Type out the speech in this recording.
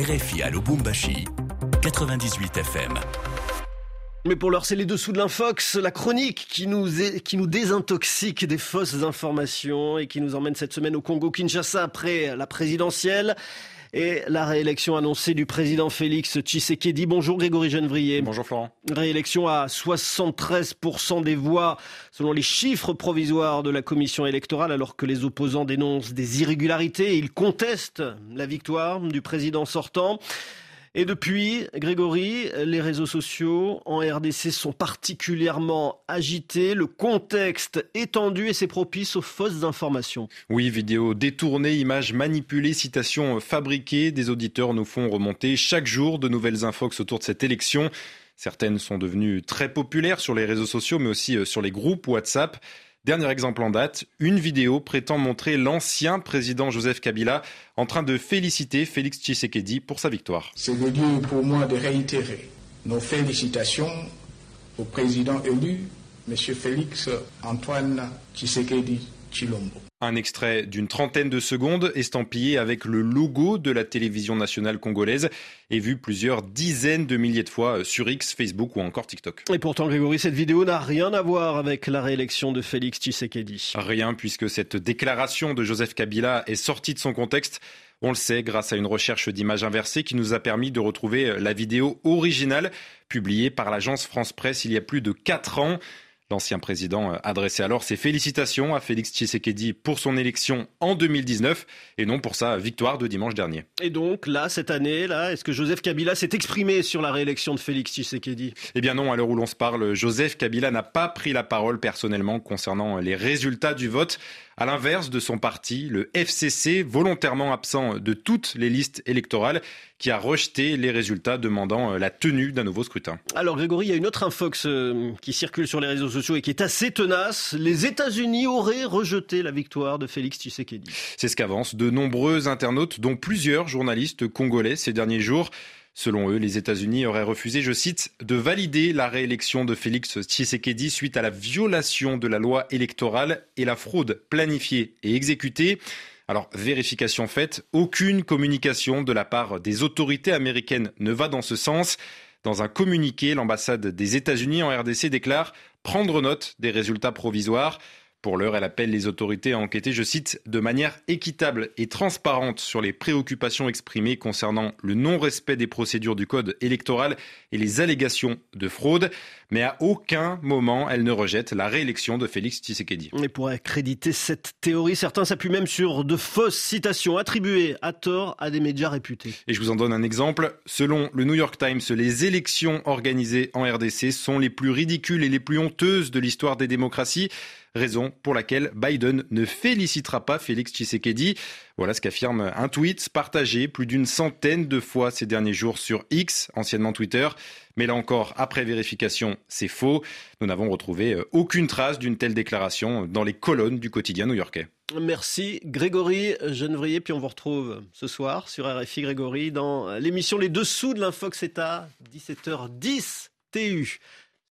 RFI à Lubumbashi, 98 FM. Mais pour l'heure, c'est les dessous de l'infox, la chronique qui nous, qui nous désintoxique des fausses informations et qui nous emmène cette semaine au Congo-Kinshasa après la présidentielle et la réélection annoncée du président Félix Tshisekedi. Bonjour Grégory Genevrier. Bonjour Florent. Réélection à 73% des voix selon les chiffres provisoires de la commission électorale alors que les opposants dénoncent des irrégularités et ils contestent la victoire du président sortant. Et depuis, Grégory, les réseaux sociaux en RDC sont particulièrement agités. Le contexte étendu et c'est propice aux fausses informations. Oui, vidéos détournées, images manipulées, citations fabriquées. Des auditeurs nous font remonter chaque jour de nouvelles infox autour de cette élection. Certaines sont devenues très populaires sur les réseaux sociaux, mais aussi euh, sur les groupes WhatsApp. Dernier exemple en date, une vidéo prétend montrer l'ancien président Joseph Kabila en train de féliciter Félix Tshisekedi pour sa victoire. C'est le lieu pour moi de réitérer nos félicitations au président élu, M. Félix Antoine Tshisekedi Chilombo. Un extrait d'une trentaine de secondes estampillé avec le logo de la télévision nationale congolaise et vu plusieurs dizaines de milliers de fois sur X, Facebook ou encore TikTok. Et pourtant, Grégory, cette vidéo n'a rien à voir avec la réélection de Félix Tshisekedi. Rien, puisque cette déclaration de Joseph Kabila est sortie de son contexte. On le sait grâce à une recherche d'images inversées qui nous a permis de retrouver la vidéo originale publiée par l'agence France Presse il y a plus de 4 ans. L'ancien président adressait alors ses félicitations à Félix Tshisekedi pour son élection en 2019 et non pour sa victoire de dimanche dernier. Et donc là, cette année, là, est-ce que Joseph Kabila s'est exprimé sur la réélection de Félix Tshisekedi? Eh bien non, à l'heure où l'on se parle, Joseph Kabila n'a pas pris la parole personnellement concernant les résultats du vote. À l'inverse de son parti, le FCC, volontairement absent de toutes les listes électorales, qui a rejeté les résultats demandant la tenue d'un nouveau scrutin. Alors Grégory, il y a une autre infox euh, qui circule sur les réseaux sociaux et qui est assez tenace. Les États-Unis auraient rejeté la victoire de Félix Tshisekedi. C'est ce qu'avancent de nombreux internautes, dont plusieurs journalistes congolais ces derniers jours. Selon eux, les États-Unis auraient refusé, je cite, de valider la réélection de Félix Tshisekedi suite à la violation de la loi électorale et la fraude planifiée et exécutée. Alors, vérification faite, aucune communication de la part des autorités américaines ne va dans ce sens. Dans un communiqué, l'ambassade des États-Unis en RDC déclare prendre note des résultats provisoires. Pour l'heure, elle appelle les autorités à enquêter, je cite, de manière équitable et transparente sur les préoccupations exprimées concernant le non-respect des procédures du code électoral et les allégations de fraude. Mais à aucun moment, elle ne rejette la réélection de Félix Tshisekedi. Et pour accréditer cette théorie, certains s'appuient même sur de fausses citations attribuées à tort à des médias réputés. Et je vous en donne un exemple. Selon le New York Times, les élections organisées en RDC sont les plus ridicules et les plus honteuses de l'histoire des démocraties raison pour laquelle Biden ne félicitera pas Félix Tshisekedi. Voilà ce qu'affirme un tweet partagé plus d'une centaine de fois ces derniers jours sur X, anciennement Twitter. Mais là encore, après vérification, c'est faux. Nous n'avons retrouvé aucune trace d'une telle déclaration dans les colonnes du quotidien new-yorkais. Merci Grégory Genevrier. Puis on vous retrouve ce soir sur RFI Grégory dans l'émission Les Dessous de l'Infox. À 17h10 TU.